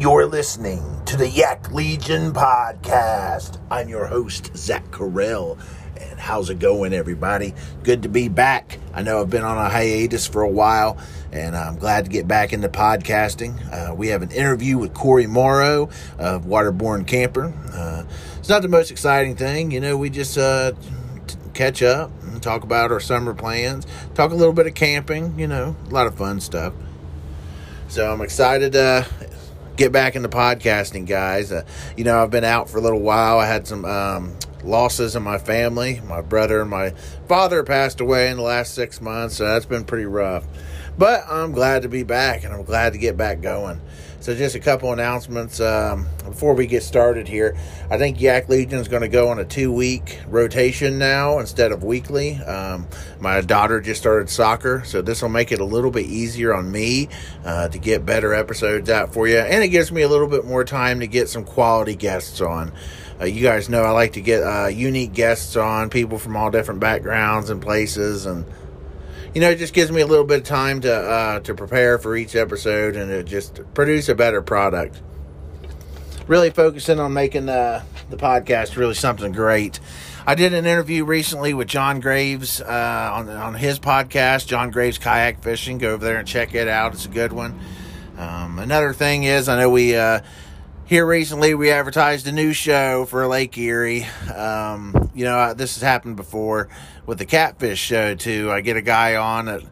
You're listening to the Yak Legion podcast. I'm your host, Zach Carell. And how's it going, everybody? Good to be back. I know I've been on a hiatus for a while, and I'm glad to get back into podcasting. Uh, we have an interview with Cory Morrow of Waterborne Camper. Uh, it's not the most exciting thing, you know, we just uh, t- catch up and talk about our summer plans, talk a little bit of camping, you know, a lot of fun stuff. So I'm excited to get back into podcasting, guys. Uh, you know, I've been out for a little while. I had some um, losses in my family. My brother and my father passed away in the last six months, so that's been pretty rough. But I'm glad to be back, and I'm glad to get back going. So, just a couple announcements um, before we get started here. I think Yak Legion is going to go on a two week rotation now instead of weekly. Um, my daughter just started soccer, so this will make it a little bit easier on me uh, to get better episodes out for you. And it gives me a little bit more time to get some quality guests on. Uh, you guys know I like to get uh, unique guests on, people from all different backgrounds and places, and you know, it just gives me a little bit of time to uh, to prepare for each episode and to just produce a better product. Really focusing on making the the podcast really something great. I did an interview recently with John Graves uh, on on his podcast, John Graves Kayak Fishing. Go over there and check it out; it's a good one. Um, another thing is, I know we uh, here recently we advertised a new show for Lake Erie. Um, you know, this has happened before with the Catfish show too. I get a guy on that,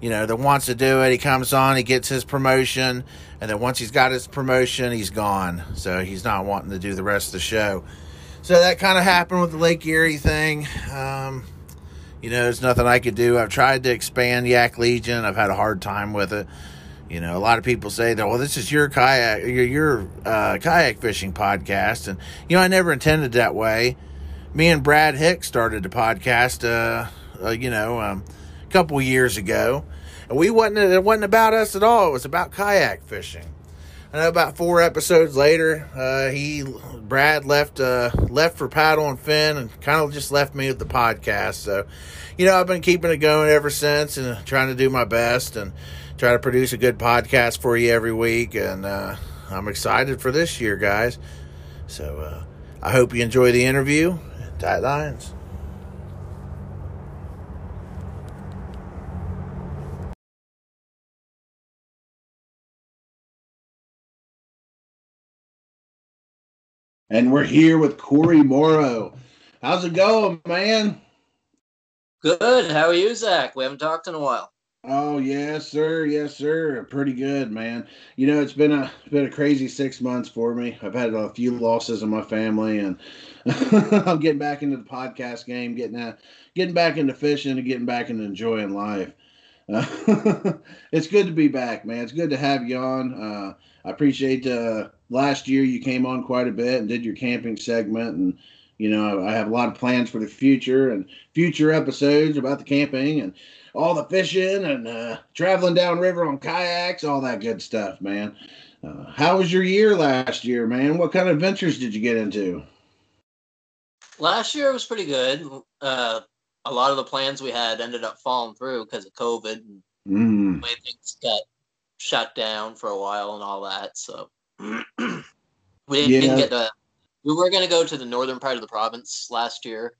you know, that wants to do it. He comes on, he gets his promotion, and then once he's got his promotion, he's gone. So he's not wanting to do the rest of the show. So that kind of happened with the Lake Erie thing. Um, you know, there's nothing I could do. I've tried to expand Yak Legion. I've had a hard time with it. You know, a lot of people say that, well, this is your kayak, your, your uh, kayak fishing podcast. And, you know, I never intended that way. Me and Brad Hicks started the podcast, uh, uh, you know, um, a couple years ago. And we wasn't, it wasn't about us at all. It was about kayak fishing. I know about four episodes later, uh, he, Brad left, uh, left for paddle and Finn, and kind of just left me with the podcast. So, you know, I've been keeping it going ever since and trying to do my best and, try to produce a good podcast for you every week, and uh, I'm excited for this year, guys. So uh, I hope you enjoy the interview. Tight lines. And we're here with Cory Morrow. How's it going, man? Good. How are you, Zach? We haven't talked in a while. Oh yes, sir. Yes, sir. Pretty good, man. You know, it's been a been a crazy six months for me. I've had a few losses in my family, and I'm getting back into the podcast game, getting out, getting back into fishing, and getting back into enjoying life. Uh, it's good to be back, man. It's good to have you on. Uh, I appreciate uh, last year you came on quite a bit and did your camping segment, and you know I have a lot of plans for the future and future episodes about the camping and all the fishing and uh, traveling downriver on kayaks, all that good stuff, man. Uh, how was your year last year, man? What kind of adventures did you get into? Last year was pretty good. Uh, a lot of the plans we had ended up falling through because of COVID. And mm. The way things got shut down for a while and all that. So we didn't, Yeah. didn't get to. We were going to go to the northern part of the province last year,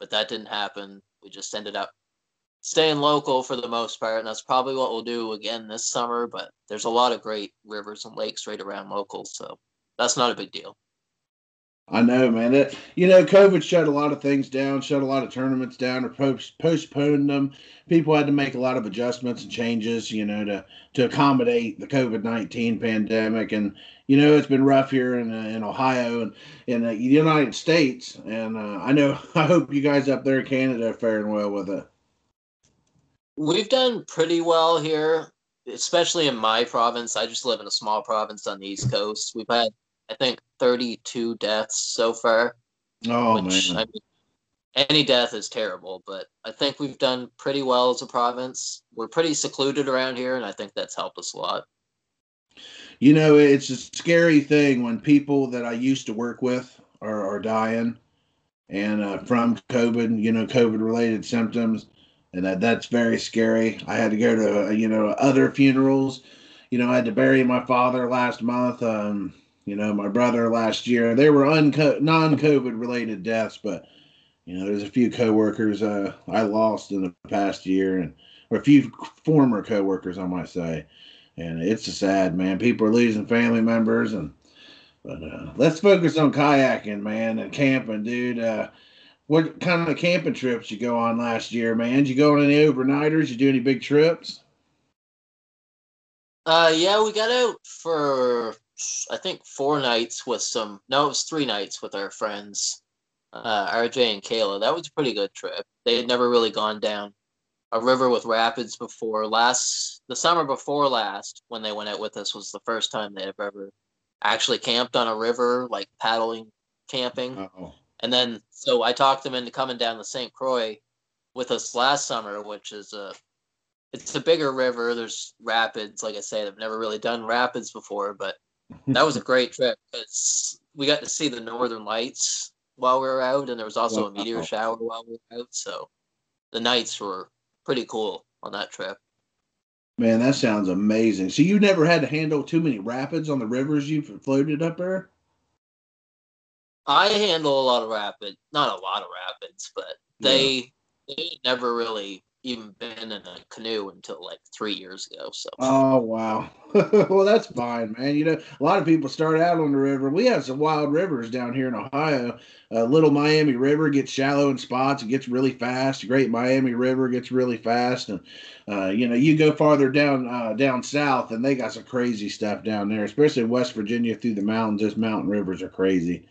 but that didn't happen. We just ended up staying local for the most part, and that's probably what we'll do again this summer. But there's a lot of great rivers and lakes right around local, so that's not a big deal. I know, man. You know, COVID shut a lot of things down, shut a lot of tournaments down, or post, postponed them. People had to make a lot of adjustments and changes, you know, to to accommodate the COVID nineteen pandemic. And you know, it's been rough here in uh, in Ohio and in the United States. And uh, I know, I hope you guys up there in Canada are faring well with it. We've done pretty well here, especially in my province. I just live in a small province on the East Coast. We've had, I think, 32 deaths so far, Oh which man, I mean, any death is terrible, but I think we've done pretty well as a province. We're pretty secluded around here, and I think that's helped us a lot. you know, it's a scary thing when people that I used to work with are, are dying, and uh, from COVID, you know, COVID related symptoms, and that that's very scary. I had to go to uh, you know other funerals, you know, I had to bury my father last month. Um, you know, my brother last year. They were unco- non-COVID related deaths, but you know, there's a few coworkers uh, I lost in the past year, and or a few former coworkers, I might say. And it's a sad man. People are losing family members, and but uh, let's focus on kayaking, man, and camping, dude. Uh, what kind of camping trips you go on last year, man? Did you go on any overnighters? You do any big trips? Uh, yeah, we got out for I think four nights with some. No, it was three nights with our friends, uh, RJ and Kayla. That was a pretty good trip. They had never really gone down a river with rapids before. Last the summer before last, when they went out with us, was the first time they have ever actually camped on a river, like paddling camping. Uh-oh. And then so I talked them into coming down the St. Croix with us last summer, which is a it's a bigger river. There's rapids, like I say, they've never really done rapids before, but that was a great trip because we got to see the northern lights while we were out, and there was also a meteor shower while we were out. So the nights were pretty cool on that trip. Man, that sounds amazing. So you never had to handle too many rapids on the rivers you've floated up there? I handle a lot of rapids, not a lot of rapids, but they yeah. they never really even been in a canoe until like three years ago. So. Oh wow. well, that's fine, man. You know, a lot of people start out on the river. We have some wild rivers down here in Ohio. Uh, Little Miami River gets shallow in spots. It gets really fast. Great Miami River gets really fast, and uh, you know, you go farther down uh, down south, and they got some crazy stuff down there, especially in West Virginia through the mountains. Those mountain rivers are crazy.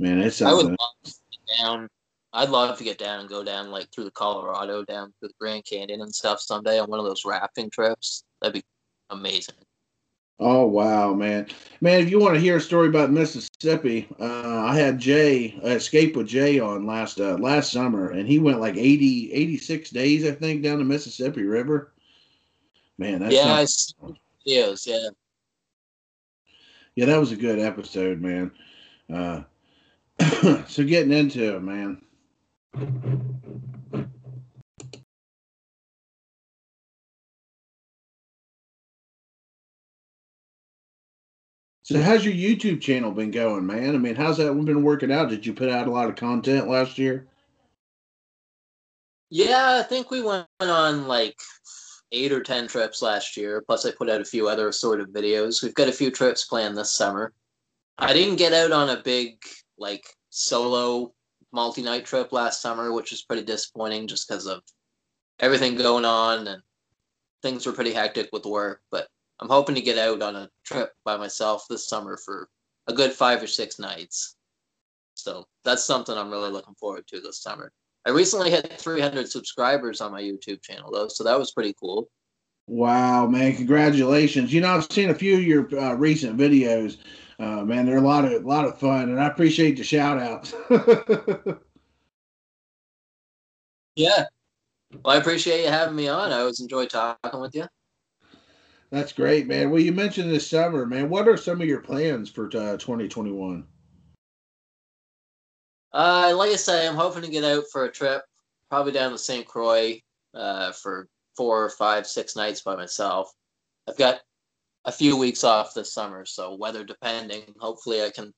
Man, it's I would love to down I'd love to get down and go down like through the Colorado, down through the Grand Canyon and stuff someday on one of those rafting trips. That'd be amazing. Oh wow, man, man! If you want to hear a story about Mississippi, uh, I had Jay I escaped with Jay on last uh, last summer, and he went like 80, 86 days, I think, down the Mississippi River. Man, that's yeah, not... I see videos, yeah, yeah, that was a good episode, man. Uh, so getting into it, man. So how's your YouTube channel been going, man? I mean, how's that been working out? Did you put out a lot of content last year? Yeah, I think we went on like eight or ten trips last year. Plus, I put out a few other assorted of videos. We've got a few trips planned this summer. I didn't get out on a big like solo multi-night trip last summer, which was pretty disappointing just because of everything going on and things were pretty hectic with work. But I'm hoping to get out on a trip by myself this summer for a good five or six nights. So that's something I'm really looking forward to this summer. I recently hit 300 subscribers on my YouTube channel though, so that was pretty cool. Wow, man! Congratulations. You know, I've seen a few of your uh, recent videos, uh, man, they're a lot of a lot of fun, and I appreciate the shout outs. yeah, well, I appreciate you having me on. I always enjoy talking with you. That's great, man. Well, you mentioned this summer, man. What are some of your plans for uh, 2021? Uh, like I say, I'm hoping to get out for a trip, probably down to St. Croix uh, for four, five, six nights by myself. I've got a few weeks off this summer, so weather depending, hopefully I can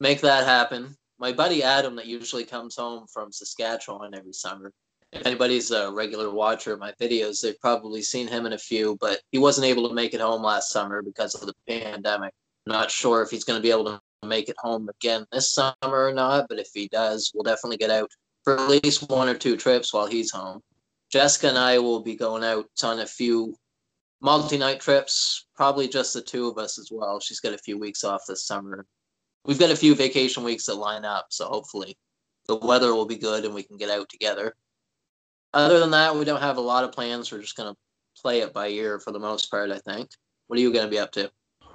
make that happen. My buddy Adam, that usually comes home from Saskatchewan every summer. If anybody's a regular watcher of my videos, they've probably seen him in a few, but he wasn't able to make it home last summer because of the pandemic. not sure if he's going to be able to make it home again this summer or not, but if he does, we'll definitely get out for at least one or two trips while he's home. Jessica and I will be going out on a few multi-night trips, probably just the two of us as well. She's got a few weeks off this summer. We've got a few vacation weeks that line up, so hopefully the weather will be good and we can get out together. Other than that, we don't have a lot of plans. We're just gonna play it by ear for the most part, I think. What are you gonna be up to?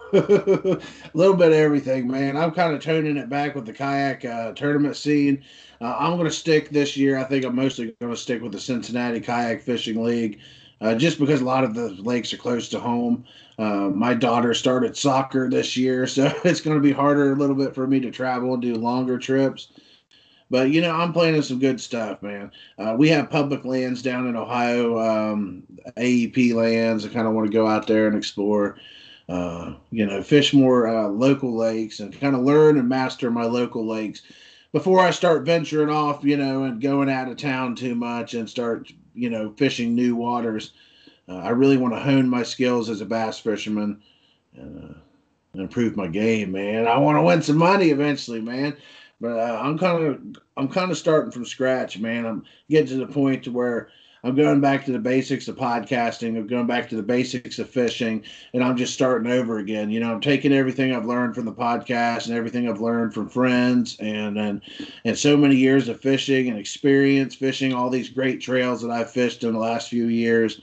a little bit of everything, man. I'm kind of toning it back with the kayak uh, tournament scene. Uh, I'm going to stick this year. I think I'm mostly going to stick with the Cincinnati Kayak Fishing League uh, just because a lot of the lakes are close to home. Uh, my daughter started soccer this year, so it's going to be harder a little bit for me to travel and do longer trips. But you know, I'm planning some good stuff, man. Uh, we have public lands down in Ohio, um, AEP lands. I kind of want to go out there and explore. Uh, you know, fish more uh, local lakes and kind of learn and master my local lakes before I start venturing off, you know, and going out of town too much and start, you know, fishing new waters. Uh, I really want to hone my skills as a bass fisherman and, uh, improve my game, man. I want to win some money eventually, man. But uh, I'm kind of I'm kind of starting from scratch, man. I'm getting to the point to where I'm going back to the basics of podcasting. I'm going back to the basics of fishing, and I'm just starting over again. You know, I'm taking everything I've learned from the podcast and everything I've learned from friends, and and and so many years of fishing and experience fishing all these great trails that I've fished in the last few years,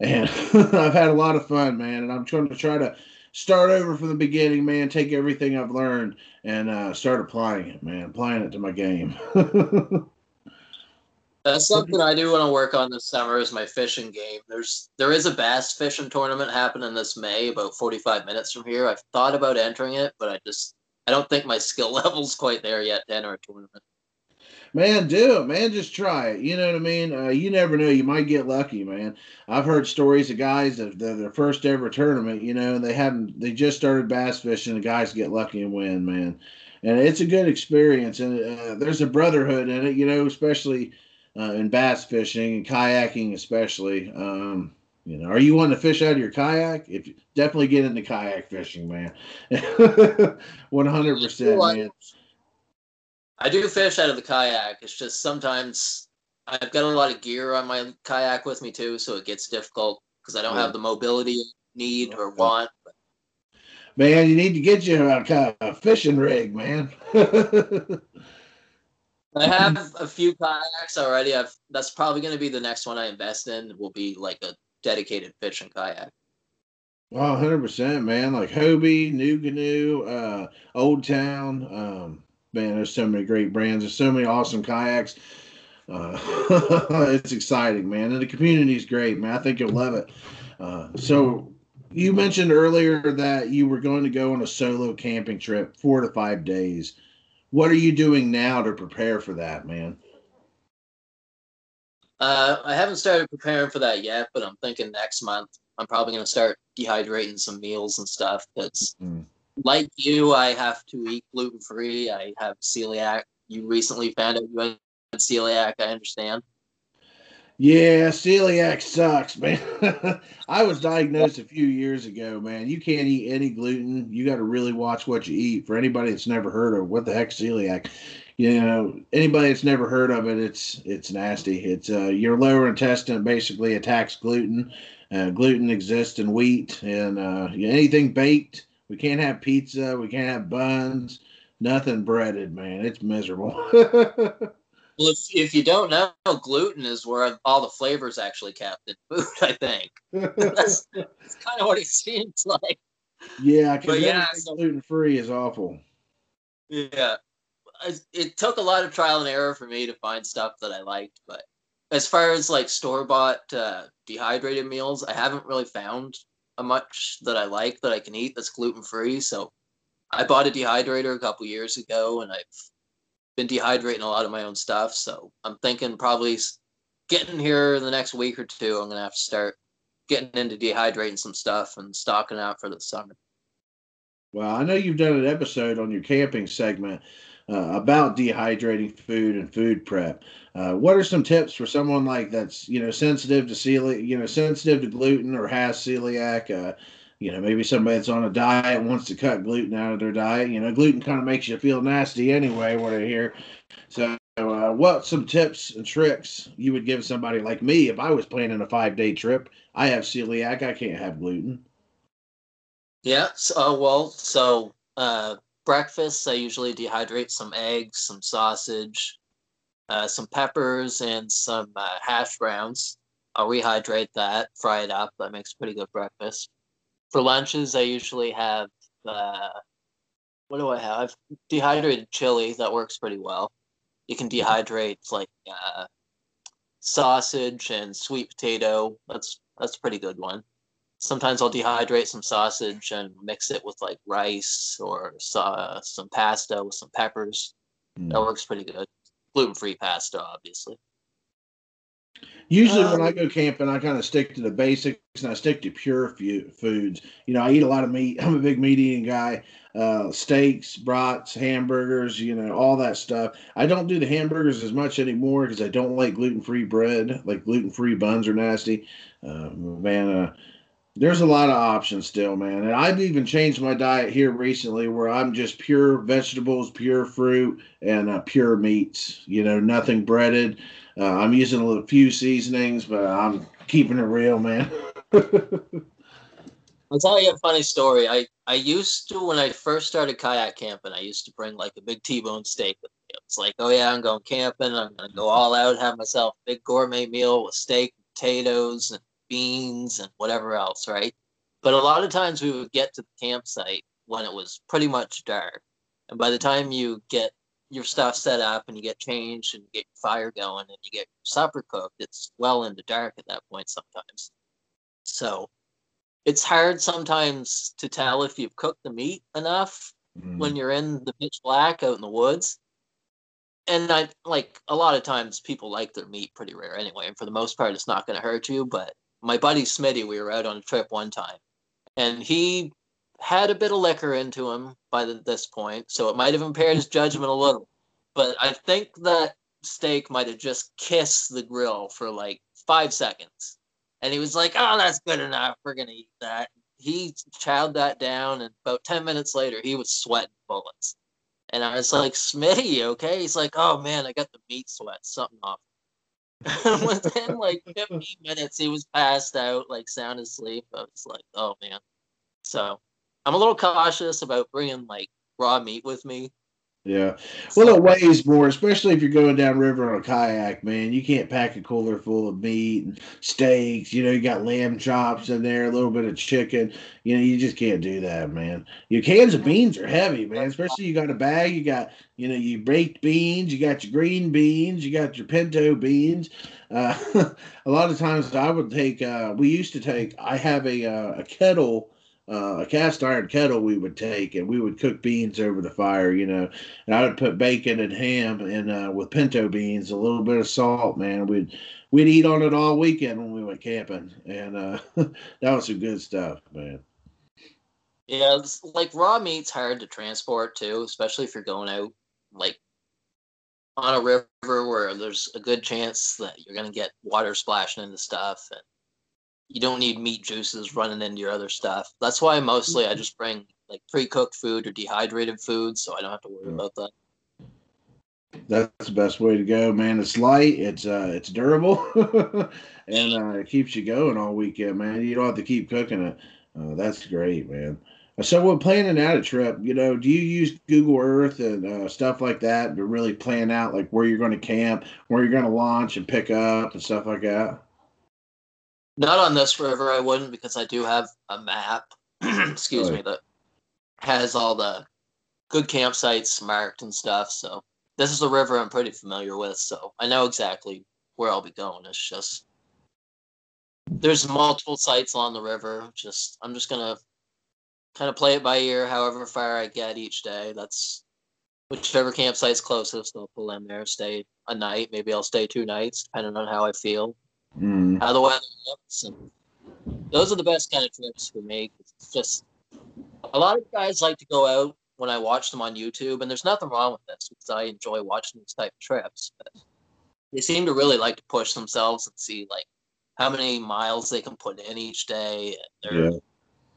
and I've had a lot of fun, man. And I'm trying to try to start over from the beginning, man. Take everything I've learned and uh, start applying it, man. Applying it to my game. That's something I do want to work on this summer is my fishing game. There's there is a bass fishing tournament happening this May, about 45 minutes from here. I've thought about entering it, but I just I don't think my skill level's quite there yet to enter a tournament. Man, do it, man. Just try it. You know what I mean? Uh, you never know. You might get lucky, man. I've heard stories of guys that their first ever tournament, you know, and they haven't, they just started bass fishing. The guys get lucky and win, man. And it's a good experience. And uh, there's a brotherhood in it, you know, especially uh, in bass fishing and kayaking, especially. Um, you know, are you wanting to fish out of your kayak? If definitely get into kayak fishing, man. One hundred percent, man. I do fish out of the kayak. It's just sometimes I've got a lot of gear on my kayak with me too, so it gets difficult because I don't yeah. have the mobility need or want. Man, you need to get you a, a fishing rig, man. I have a few kayaks already. I've that's probably going to be the next one I invest in. Will be like a dedicated fishing kayak. Oh, 100%, man. Like Hobie, NuCanoe, uh, Old Town. Um, man, there's so many great brands. There's so many awesome kayaks. Uh, it's exciting, man. And the community is great, man. I think you'll love it. Uh, so, you mentioned earlier that you were going to go on a solo camping trip, four to five days. What are you doing now to prepare for that, man? Uh, I haven't started preparing for that yet, but I'm thinking next month I'm probably going to start dehydrating some meals and stuff because, mm. like you, I have to eat gluten free. I have celiac. You recently found out you had celiac. I understand. Yeah, celiac sucks, man. I was diagnosed a few years ago, man. You can't eat any gluten. You got to really watch what you eat. For anybody that's never heard of what the heck celiac, you know, anybody that's never heard of it, it's it's nasty. It's uh, your lower intestine basically attacks gluten. Uh, gluten exists in wheat and uh, anything baked. We can't have pizza. We can't have buns. Nothing breaded, man. It's miserable. Well, if, if you don't know, gluten is where all the flavors actually kept in food. I think that's, that's kind of what it seems like. Yeah, because yeah, so, gluten free is awful. Yeah, it took a lot of trial and error for me to find stuff that I liked, but as far as like store bought uh, dehydrated meals, I haven't really found a much that I like that I can eat that's gluten free. So I bought a dehydrator a couple years ago, and I've been dehydrating a lot of my own stuff. So I'm thinking probably getting here in the next week or two, I'm gonna have to start getting into dehydrating some stuff and stocking out for the summer. Well, I know you've done an episode on your camping segment uh, about dehydrating food and food prep. Uh, what are some tips for someone like that's you know sensitive to celiac, you know sensitive to gluten or has celiac? Uh, you know, maybe somebody that's on a diet wants to cut gluten out of their diet. You know, gluten kind of makes you feel nasty anyway, what I hear. So, uh, what some tips and tricks you would give somebody like me if I was planning a five day trip? I have celiac, I can't have gluten. Yeah. So, uh, well, so uh, breakfast, I usually dehydrate some eggs, some sausage, uh, some peppers, and some uh, hash browns. I'll rehydrate that, fry it up. That makes pretty good breakfast for lunches, I usually have uh, what do I have? I've dehydrated chili that works pretty well. You can dehydrate like uh, sausage and sweet potato. That's that's a pretty good one. Sometimes I'll dehydrate some sausage and mix it with like rice or uh, some pasta with some peppers. Mm. That works pretty good. Gluten free pasta, obviously. Usually, um, when I go camping, I kind of stick to the basics and I stick to pure foods. You know, I eat a lot of meat. I'm a big meat eating guy. Uh, steaks, brats, hamburgers, you know, all that stuff. I don't do the hamburgers as much anymore because I don't like gluten free bread. Like gluten free buns are nasty. Uh, man, uh, there's a lot of options still, man. And I've even changed my diet here recently where I'm just pure vegetables, pure fruit, and uh, pure meats. You know, nothing breaded. Uh, I'm using a few seasonings, but I'm keeping it real, man. I'll tell you a funny story. I, I used to, when I first started kayak camping, I used to bring like a big T-bone steak with me. It's like, oh yeah, I'm going camping. I'm going to go all out, have myself a big gourmet meal with steak, potatoes, and beans, and whatever else, right? But a lot of times we would get to the campsite when it was pretty much dark. And by the time you get your stuff set up and you get changed and you get your fire going and you get your supper cooked, it's well into dark at that point sometimes. So it's hard sometimes to tell if you've cooked the meat enough mm. when you're in the pitch black out in the woods. And I like a lot of times people like their meat pretty rare anyway, and for the most part it's not gonna hurt you. But my buddy Smitty, we were out on a trip one time and he had a bit of liquor into him by the, this point, so it might have impaired his judgment a little. But I think that steak might have just kissed the grill for like five seconds. And he was like, oh, that's good enough. We're going to eat that. He chowed that down, and about 10 minutes later, he was sweating bullets. And I was like, Smitty, okay? He's like, oh man, I got the meat sweat, something off. Within like 15 minutes, he was passed out, like sound asleep. I was like, oh man. So I'm a little cautious about bringing like raw meat with me. Yeah. Well, it weighs more, especially if you're going down river on a kayak, man. You can't pack a cooler full of meat and steaks. You know, you got lamb chops in there, a little bit of chicken. You know, you just can't do that, man. Your cans of beans are heavy, man. Especially you got a bag, you got, you know, you baked beans, you got your green beans, you got your pinto beans. Uh, a lot of times I would take, uh, we used to take, I have a, uh, a kettle uh, a cast iron kettle we would take and we would cook beans over the fire, you know. And I would put bacon and ham and uh, with pinto beans, a little bit of salt, man. We'd we'd eat on it all weekend when we went camping, and uh, that was some good stuff, man. Yeah, it's like raw meat's hard to transport too, especially if you're going out like on a river where there's a good chance that you're gonna get water splashing into stuff and you don't need meat juices running into your other stuff. That's why mostly I just bring like pre-cooked food or dehydrated food, so I don't have to worry about that. That's the best way to go, man. It's light, it's uh, it's durable, and uh, it keeps you going all weekend, man. You don't have to keep cooking it. Uh, that's great, man. So, when planning out a trip, you know, do you use Google Earth and uh, stuff like that to really plan out like where you're going to camp, where you're going to launch and pick up and stuff like that? Not on this river, I wouldn't because I do have a map. excuse me, that has all the good campsites marked and stuff. So this is a river I'm pretty familiar with, so I know exactly where I'll be going. It's just there's multiple sites along the river. Just I'm just gonna kind of play it by ear, however far I get each day. That's whichever campsite's closest. I'll pull in there, stay a night. Maybe I'll stay two nights, depending on how I feel mm. how the weather. And those are the best kind of trips for me. It's just a lot of guys like to go out when I watch them on YouTube, and there's nothing wrong with this because I enjoy watching these type of trips. But they seem to really like to push themselves and see like how many miles they can put in each day. And they're yeah.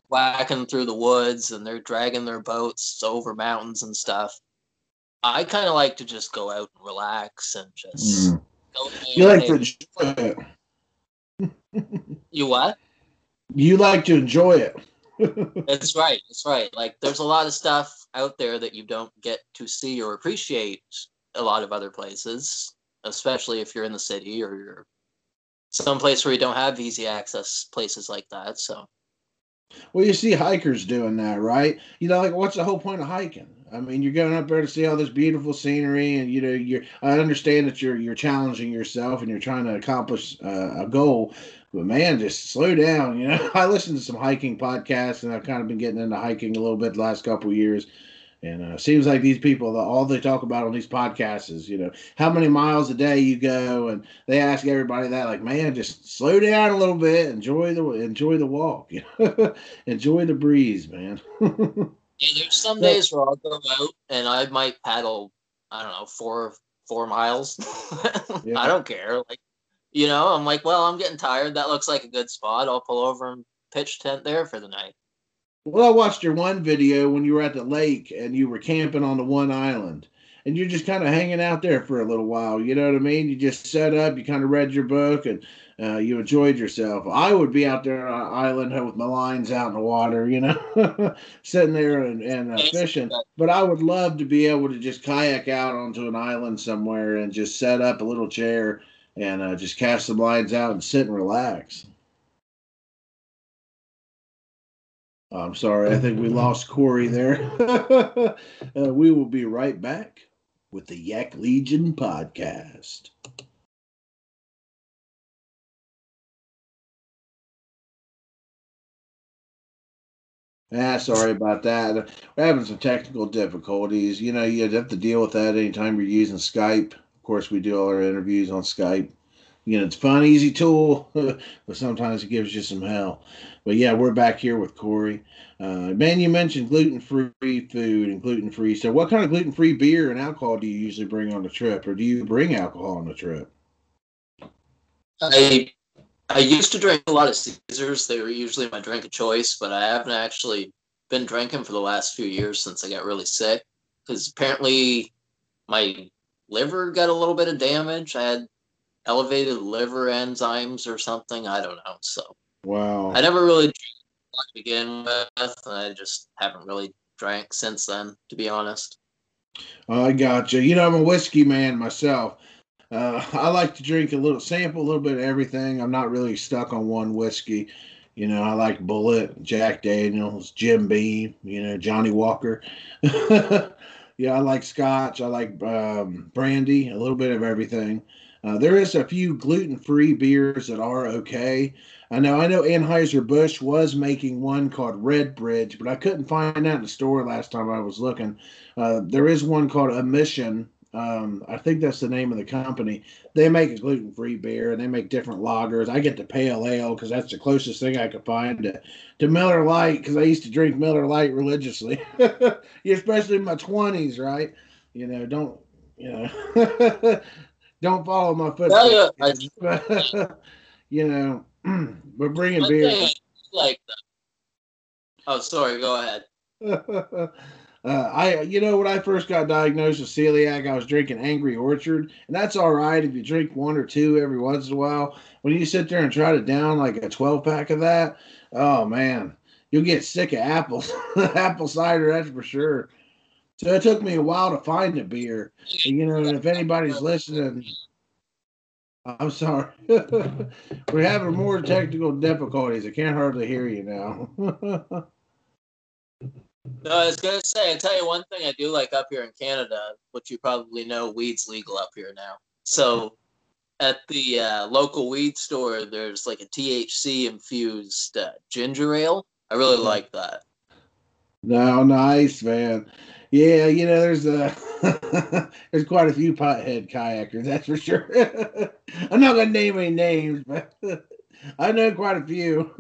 whacking through the woods and they're dragging their boats over mountains and stuff. I kind of like to just go out and relax and just. Mm. You like to you what? You like to enjoy it. that's right. That's right. Like there's a lot of stuff out there that you don't get to see or appreciate a lot of other places, especially if you're in the city or you're someplace where you don't have easy access places like that. So well, you see hikers doing that, right? You know, like what's the whole point of hiking? I mean, you're going up there to see all this beautiful scenery, and you know, you're. I understand that you're you're challenging yourself and you're trying to accomplish uh, a goal, but man, just slow down. You know, I listen to some hiking podcasts, and I've kind of been getting into hiking a little bit the last couple years, And uh, seems like these people, all they talk about on these podcasts is, you know, how many miles a day you go, and they ask everybody that, like, man, just slow down a little bit, enjoy the enjoy the walk, enjoy the breeze, man. yeah, there's some days where I'll go out and I might paddle, I don't know, four four miles. yeah. I don't care, like, you know, I'm like, well, I'm getting tired. That looks like a good spot. I'll pull over and pitch tent there for the night. Well, I watched your one video when you were at the lake and you were camping on the one island. And you're just kind of hanging out there for a little while. You know what I mean? You just set up, you kind of read your book, and uh, you enjoyed yourself. I would be out there on an island with my lines out in the water, you know, sitting there and, and uh, fishing. But I would love to be able to just kayak out onto an island somewhere and just set up a little chair and uh, just cast some lines out and sit and relax. I'm sorry, I think we lost Cory there. uh, we will be right back with the Yak Legion podcast. Ah, sorry about that. We're having some technical difficulties. You know, you have to deal with that anytime you're using Skype. Of course, we do all our interviews on Skype you know, it's a fun, easy tool, but sometimes it gives you some hell. But yeah, we're back here with Cory. Uh, man, you mentioned gluten free food and gluten free. So, what kind of gluten free beer and alcohol do you usually bring on the trip, or do you bring alcohol on the trip? I I used to drink a lot of Caesars. They were usually my drink of choice, but I haven't actually been drinking for the last few years since I got really sick. Because apparently my liver got a little bit of damage. I had elevated liver enzymes or something. I don't know. So wow, I never really drank to begin with. I just haven't really drank since then, to be honest. I got you. You know, I'm a whiskey man myself. Uh, I like to drink a little, sample a little bit of everything. I'm not really stuck on one whiskey. You know, I like Bulleit, Jack Daniels, Jim Beam, you know, Johnnie Walker. yeah, I like Scotch. I like um, brandy, a little bit of everything. Uh, there is a few gluten-free beers that are okay. I know I know Anheuser-Busch was making one called Redbridge, but I couldn't find that in the store last time I was looking. Uh, there is one called Omission. Um, I think that's the name of the company. They make a gluten-free beer and they make different lagers. I get the pale ale because that's the closest thing I could find to, to Miller Lite because I used to drink Miller Lite religiously, especially in my twenties, right? You know, don't you know don't follow my footsteps. Yeah, you know, we're bringing beer. Like, oh, sorry. Go ahead. Uh, I, you know, when I first got diagnosed with celiac, I was drinking Angry Orchard, and that's all right if you drink one or two every once in a while. When you sit there and try to down like a twelve pack of that, oh man, you'll get sick of apples, apple cider, that's for sure. So it took me a while to find a beer. You know, if anybody's listening, I'm sorry. We're having more technical difficulties. I can't hardly hear you now. no, I was gonna say, I tell you one thing I do like up here in Canada, which you probably know, weed's legal up here now. So at the uh, local weed store, there's like a THC infused uh, ginger ale. I really like that. No, nice man. Yeah, you know, there's a there's quite a few pothead kayakers, that's for sure. I'm not gonna name any names, but I know quite a few.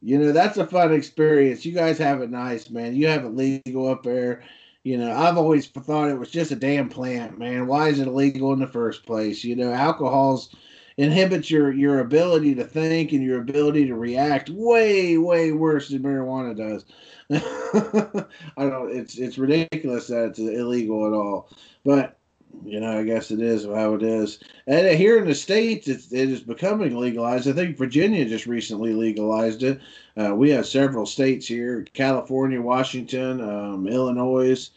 You know, that's a fun experience. You guys have it nice, man. You have it legal up there. You know, I've always thought it was just a damn plant, man. Why is it illegal in the first place? You know, alcohol's inhibits your your ability to think and your ability to react way way worse than marijuana does. I don't. It's it's ridiculous that it's illegal at all, but you know, I guess it is how it is. And here in the states, it's, it is becoming legalized. I think Virginia just recently legalized it. Uh, we have several states here: California, Washington, um, Illinois.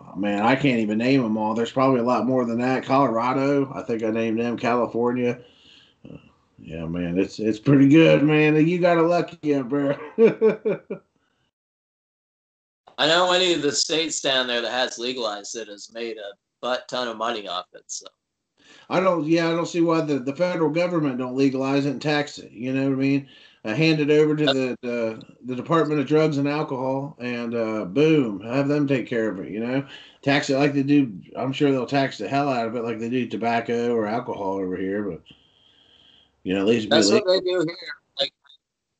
Oh, man, I can't even name them all. There's probably a lot more than that. Colorado, I think I named them. California. Uh, yeah, man, it's it's pretty good, man. You got a lucky there. I know any of the states down there that has legalized it has made a butt ton of money off it. So I don't. Yeah, I don't see why the, the federal government don't legalize it and tax it. You know what I mean? uh, hand it over to the, the, the Department of Drugs and Alcohol, and uh, boom, have them take care of it. You know, tax it like they do. I'm sure they'll tax the hell out of it, like they do tobacco or alcohol over here. But you know, at least that's what they do here. Like,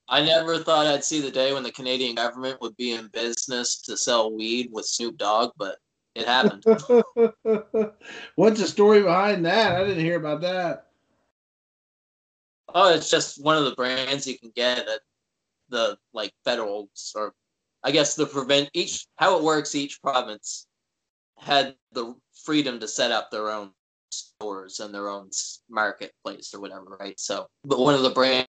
I never thought I'd see the day when the Canadian government would be in business to sell weed with Snoop Dogg, but it happened. What's the story behind that? I didn't hear about that. Oh, it's just one of the brands you can get at the like federal or I guess the prevent each how it works each province had the freedom to set up their own stores and their own marketplace or whatever, right? So, but one of the brands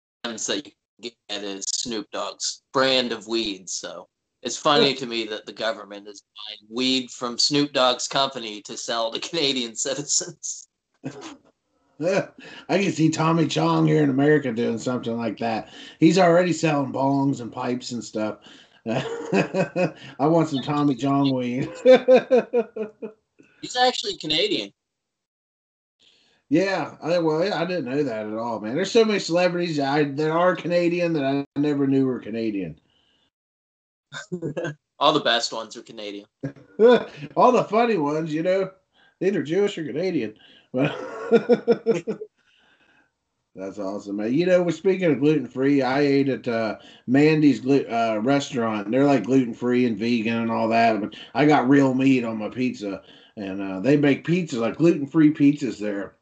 that you get is Snoop Dogg's brand of weed. So it's funny to me that the government is buying weed from Snoop Dogg's company to sell to Canadian citizens. I can see Tommy Chong here in America doing something like that. He's already selling bongs and pipes and stuff. I want some Tommy Chong weed. He's actually Canadian. Yeah, I, well, I didn't know that at all, man. There's so many celebrities I, that are Canadian that I never knew were Canadian. all the best ones are Canadian. all the funny ones, you know, either Jewish or Canadian. That's awesome, man. You know, we're speaking of gluten free. I ate at uh, Mandy's uh, restaurant. They're like gluten free and vegan and all that. But I got real meat on my pizza, and uh, they make pizzas like gluten free pizzas there.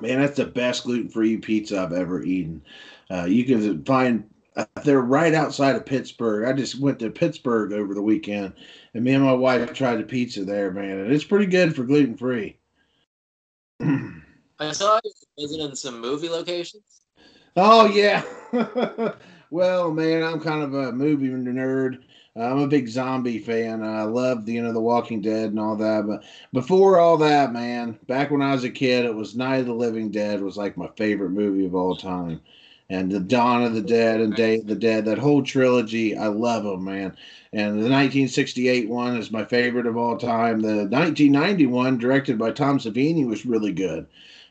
Man, that's the best gluten free pizza I've ever eaten. Uh, you can find they're right outside of Pittsburgh. I just went to Pittsburgh over the weekend, and me and my wife tried the pizza there, man, and it's pretty good for gluten free. I saw you visiting some movie locations. Oh yeah. well, man, I'm kind of a movie nerd. I'm a big zombie fan. I love the you know The Walking Dead and all that. But before all that, man, back when I was a kid, it was Night of the Living Dead was like my favorite movie of all time. And the Dawn of the Dead and Day of the Dead, that whole trilogy, I love them, man. And the 1968 one is my favorite of all time. The 1991, directed by Tom Savini, was really good.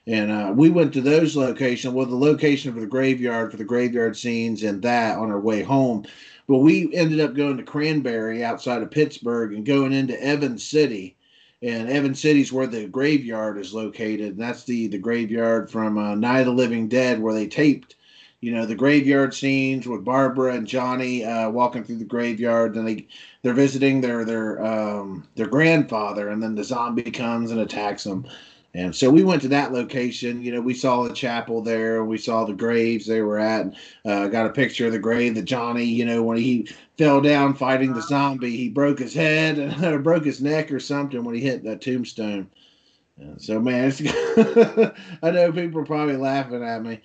And uh, we went to those locations. Well, the location for the graveyard, for the graveyard scenes, and that on our way home. But we ended up going to Cranberry outside of Pittsburgh and going into Evans City. And Evans City is where the graveyard is located. And that's the, the graveyard from uh, Night of the Living Dead, where they taped you know the graveyard scenes with Barbara and Johnny uh, walking through the graveyard. Then they they're visiting their their um, their grandfather, and then the zombie comes and attacks them. And so we went to that location. You know, we saw the chapel there. We saw the graves they were at. Uh, got a picture of the grave that Johnny, you know, when he fell down fighting the zombie, he broke his head or broke his neck or something when he hit that tombstone. And so, man, I know people are probably laughing at me.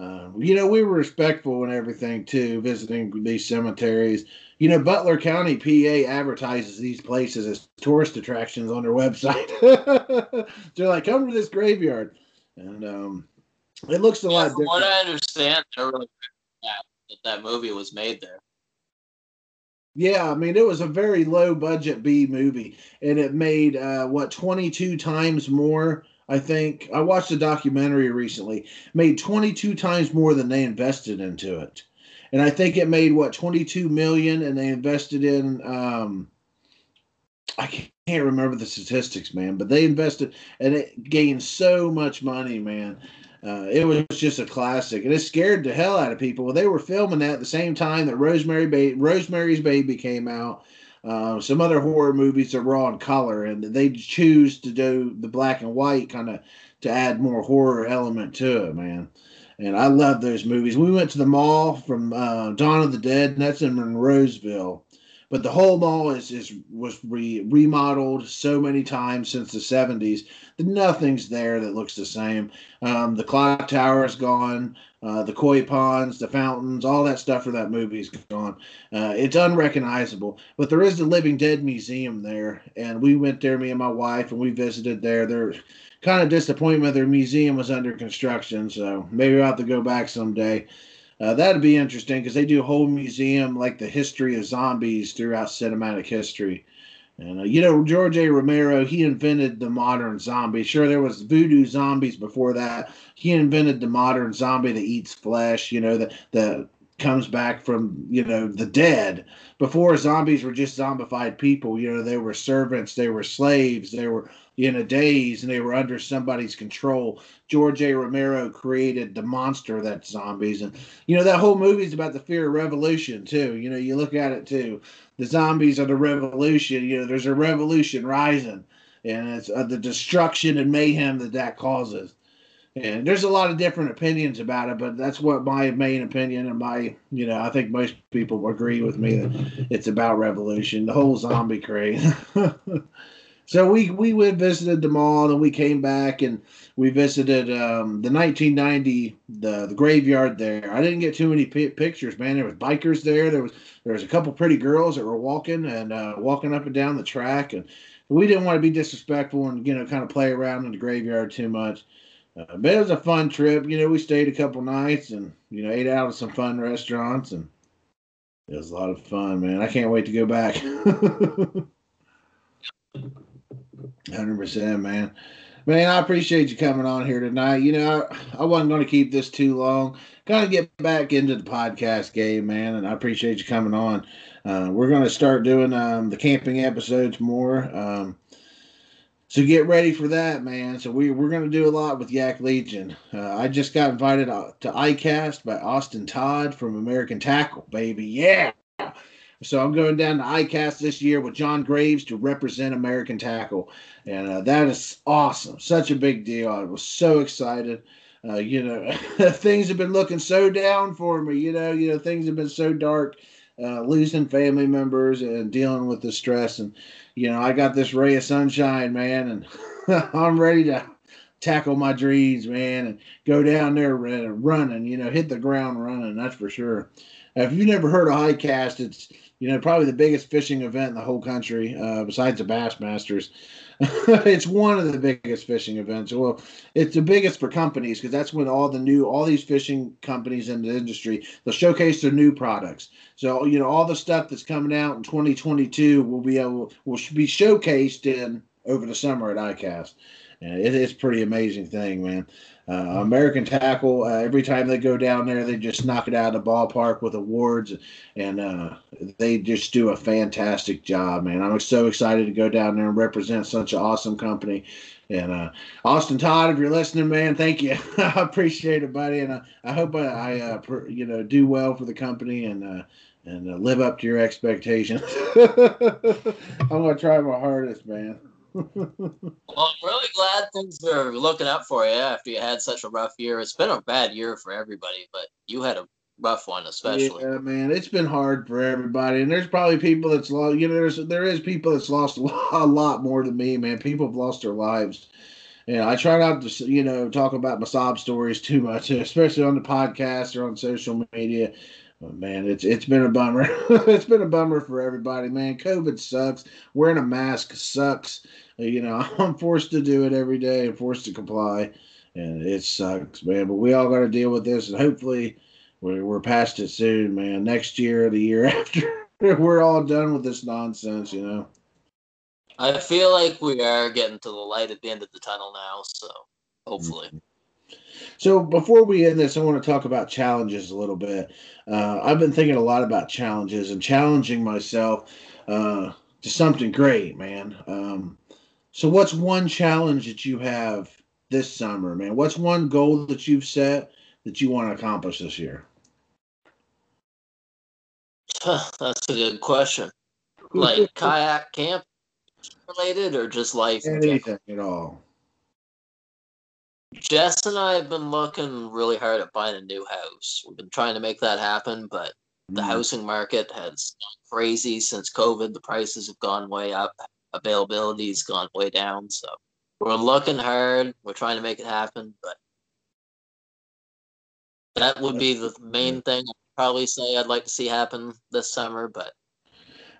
Uh, you know, we were respectful and everything too, visiting these cemeteries. You know, Butler County, PA advertises these places as tourist attractions on their website. They're like, come to this graveyard. And um, it looks a yeah, lot different. what I understand, they're really that, that that movie was made there. Yeah, I mean, it was a very low budget B movie, and it made uh, what 22 times more I think I watched a documentary recently, made 22 times more than they invested into it. And I think it made what 22 million and they invested in um I can't remember the statistics, man, but they invested and it gained so much money, man. Uh, it was just a classic, and it scared the hell out of people. They were filming that at the same time that Rosemary ba- Rosemary's Baby came out, uh, some other horror movies that were on color, and they choose to do the black and white kind of to add more horror element to it, man. And I love those movies. We went to the mall from uh, Dawn of the Dead, and that's in Monroeville. But the whole mall is, is was re, remodeled so many times since the 70s that nothing's there that looks the same. Um, the clock tower is gone. Uh, the koi ponds, the fountains, all that stuff for that movie is gone. Uh, it's unrecognizable. But there is the Living Dead Museum there, and we went there, me and my wife, and we visited there. They're kind of disappointment their museum was under construction, so maybe I'll have to go back someday. Uh, that'd be interesting because they do a whole museum like the history of zombies throughout cinematic history. And uh, you know, George A. Romero, he invented the modern zombie. Sure, there was voodoo zombies before that. He invented the modern zombie that eats flesh. You know, that the comes back from you know the dead. Before zombies were just zombified people. You know, they were servants, they were slaves, they were in a daze, and they were under somebody's control. George A. Romero created the monster that's zombies, and you know that whole movie is about the fear of revolution too. You know, you look at it too. The zombies are the revolution. You know, there's a revolution rising, and it's uh, the destruction and mayhem that that causes. And there's a lot of different opinions about it, but that's what my main opinion and my, you know, I think most people agree with me that it's about revolution, the whole zombie craze. so we we went visited the mall and we came back and we visited um, the 1990 the the graveyard there. I didn't get too many p- pictures, man. There was bikers there. There was there was a couple pretty girls that were walking and uh, walking up and down the track, and we didn't want to be disrespectful and you know kind of play around in the graveyard too much. Uh, but it was a fun trip. You know, we stayed a couple nights and you know ate out at some fun restaurants and it was a lot of fun, man. I can't wait to go back. Hundred percent, man. Man, I appreciate you coming on here tonight. You know, I, I wasn't going to keep this too long. Got to get back into the podcast game, man, and I appreciate you coming on. Uh, we're going to start doing um, the camping episodes more. Um, so get ready for that, man. So we we're gonna do a lot with Yak Legion. Uh, I just got invited uh, to ICAST by Austin Todd from American Tackle, baby. Yeah. So I'm going down to ICAST this year with John Graves to represent American Tackle, and uh, that is awesome. Such a big deal. I was so excited. Uh, you know, things have been looking so down for me. You know, you know things have been so dark. Uh, losing family members and dealing with the stress and you know, I got this ray of sunshine, man, and I'm ready to tackle my dreams, man, and go down there running, you know, hit the ground running. That's for sure. If you've never heard of ICAST, it's you know probably the biggest fishing event in the whole country, uh, besides the Bassmasters. it's one of the biggest fishing events. Well, it's the biggest for companies because that's when all the new, all these fishing companies in the industry, they'll showcase their new products. So you know, all the stuff that's coming out in 2022 will be able will be showcased in over the summer at ICAST. And it is pretty amazing thing, man. Uh, American Tackle, uh, every time they go down there, they just knock it out of the ballpark with awards, and uh, they just do a fantastic job, man. I'm so excited to go down there and represent such an awesome company. And uh, Austin Todd, if you're listening, man, thank you. I appreciate it, buddy, and I, I hope I, I uh, per, you know do well for the company and uh, and live up to your expectations. I'm gonna try my hardest, man well, I'm really glad things are looking up for you after you had such a rough year. It's been a bad year for everybody, but you had a rough one especially. Yeah, man, it's been hard for everybody, and there's probably people that's lost. You know, there's there is people that's lost a lot, a lot more than me, man. People have lost their lives. And I try not to, you know, talk about my sob stories too much, especially on the podcast or on social media. But man, it's it's been a bummer. it's been a bummer for everybody, man. COVID sucks. Wearing a mask sucks. You know, I'm forced to do it every day and forced to comply, and it sucks, man. But we all got to deal with this, and hopefully, we're, we're past it soon, man. Next year, or the year after, we're all done with this nonsense, you know. I feel like we are getting to the light at the end of the tunnel now, so hopefully. Mm-hmm. So before we end this, I want to talk about challenges a little bit. Uh, I've been thinking a lot about challenges and challenging myself uh, to something great, man. Um, so, what's one challenge that you have this summer, man? What's one goal that you've set that you want to accomplish this year? That's a good question. Like kayak camp related or just life? Anything at all. Jess and I have been looking really hard at buying a new house. We've been trying to make that happen, but the mm. housing market has gone crazy since COVID. The prices have gone way up availability's gone way down. So we're looking hard. We're trying to make it happen, but that would be the main thing I'd probably say I'd like to see happen this summer. But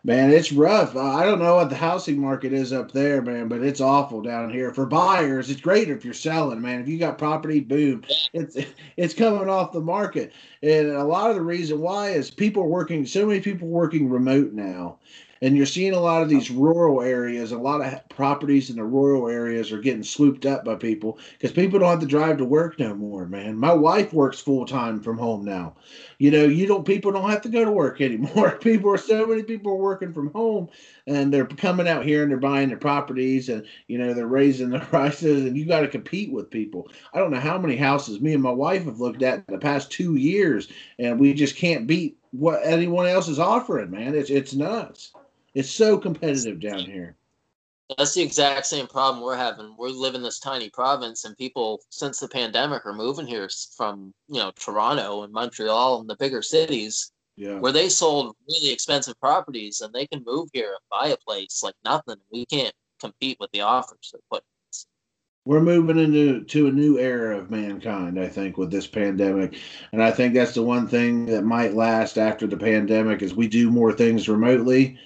man, it's rough. Uh, I don't know what the housing market is up there, man, but it's awful down here. For buyers, it's great if you're selling, man. If you got property, boom, it's it's coming off the market. And a lot of the reason why is people working. So many people working remote now and you're seeing a lot of these rural areas. A lot of properties in the rural areas are getting swooped up by people because people don't have to drive to work no more. Man, my wife works full time from home now. You know, you don't people don't have to go to work anymore. People are so many people are working from home, and they're coming out here and they're buying their properties, and you know they're raising the prices, and you got to compete with people. I don't know how many houses me and my wife have looked at in the past two years, and we just can't beat what anyone else is offering, man. It's it's nuts. It's so competitive down here. That's the exact same problem we're having. We're living this tiny province, and people since the pandemic are moving here from you know Toronto and Montreal and the bigger cities, yeah. where they sold really expensive properties, and they can move here and buy a place like nothing. We can't compete with the offers they're putting we're moving into to a new era of mankind i think with this pandemic and i think that's the one thing that might last after the pandemic is we do more things remotely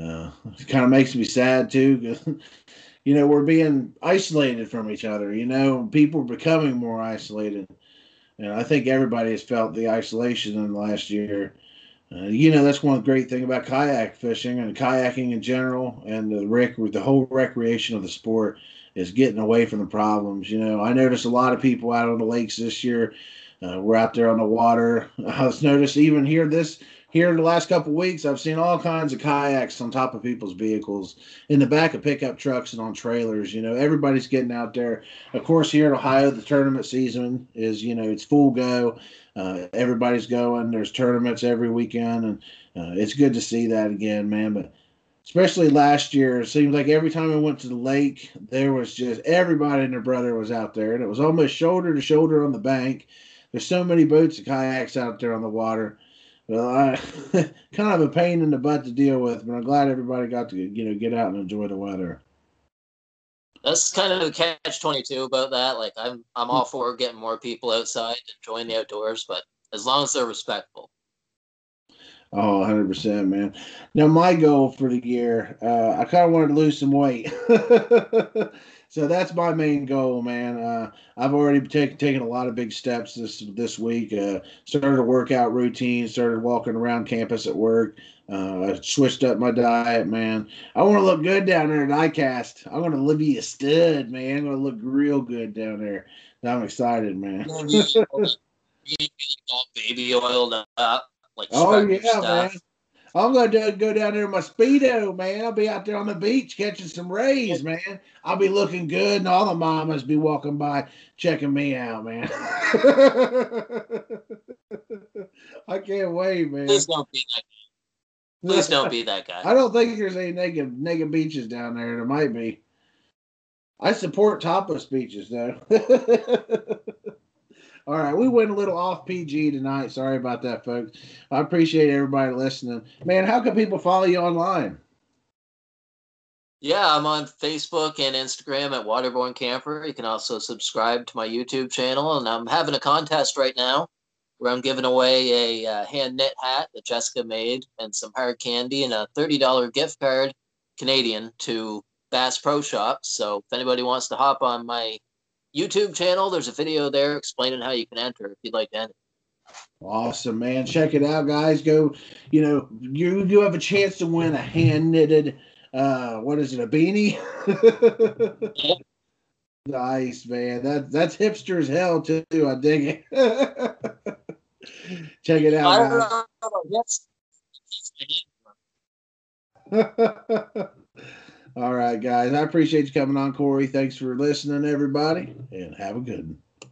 uh, it kind of makes me sad too you know we're being isolated from each other you know people are becoming more isolated and i think everybody has felt the isolation in the last year uh, you know that's one great thing about kayak fishing and kayaking in general and the rec with the whole recreation of the sport is getting away from the problems. You know, I noticed a lot of people out on the lakes this year. Uh, we're out there on the water. I was noticed even here this here in the last couple weeks, I've seen all kinds of kayaks on top of people's vehicles, in the back of pickup trucks and on trailers. You know, everybody's getting out there. Of course, here in Ohio, the tournament season is you know it's full go. Uh, everybody's going. There's tournaments every weekend, and uh, it's good to see that again, man. But especially last year, it seems like every time I went to the lake, there was just everybody and their brother was out there, and it was almost shoulder to shoulder on the bank. There's so many boats and kayaks out there on the water. Well, I kind of a pain in the butt to deal with, but I'm glad everybody got to you know get out and enjoy the weather. That's kind of the catch twenty two about that. Like I'm I'm all for getting more people outside enjoying the outdoors, but as long as they're respectful. Oh, 100%, man. Now, my goal for the year, uh, I kind of wanted to lose some weight. so that's my main goal, man. Uh, I've already taken taken a lot of big steps this this week. Uh, started a workout routine, started walking around campus at work. Uh, I switched up my diet, man. I want to look good down there at ICAST. I want to live be a stud, man. I'm going to look real good down there. I'm excited, man. baby oiled up like oh yeah, stuff. man. I'm gonna go down there in my speedo, man. I'll be out there on the beach catching some rays, man. I'll be looking good, and all the mamas be walking by checking me out, man. I can't wait, man. Please don't be that. Guy. Please don't be that guy. I don't think there's any naked naked beaches down there. There might be. I support topless beaches though. All right, we went a little off PG tonight. Sorry about that, folks. I appreciate everybody listening. Man, how can people follow you online? Yeah, I'm on Facebook and Instagram at Waterborne Camper. You can also subscribe to my YouTube channel, and I'm having a contest right now where I'm giving away a uh, hand knit hat that Jessica made and some hard candy and a $30 gift card Canadian to Bass Pro Shops. So if anybody wants to hop on my YouTube channel. There's a video there explaining how you can enter if you'd like to enter. Awesome, man. Check it out, guys. Go, you know, you you have a chance to win a hand knitted uh what is it, a beanie? nice, man. That that's hipster as hell too. I dig it. Check it out. All right, guys. I appreciate you coming on, Cory. Thanks for listening, everybody, and have a good one.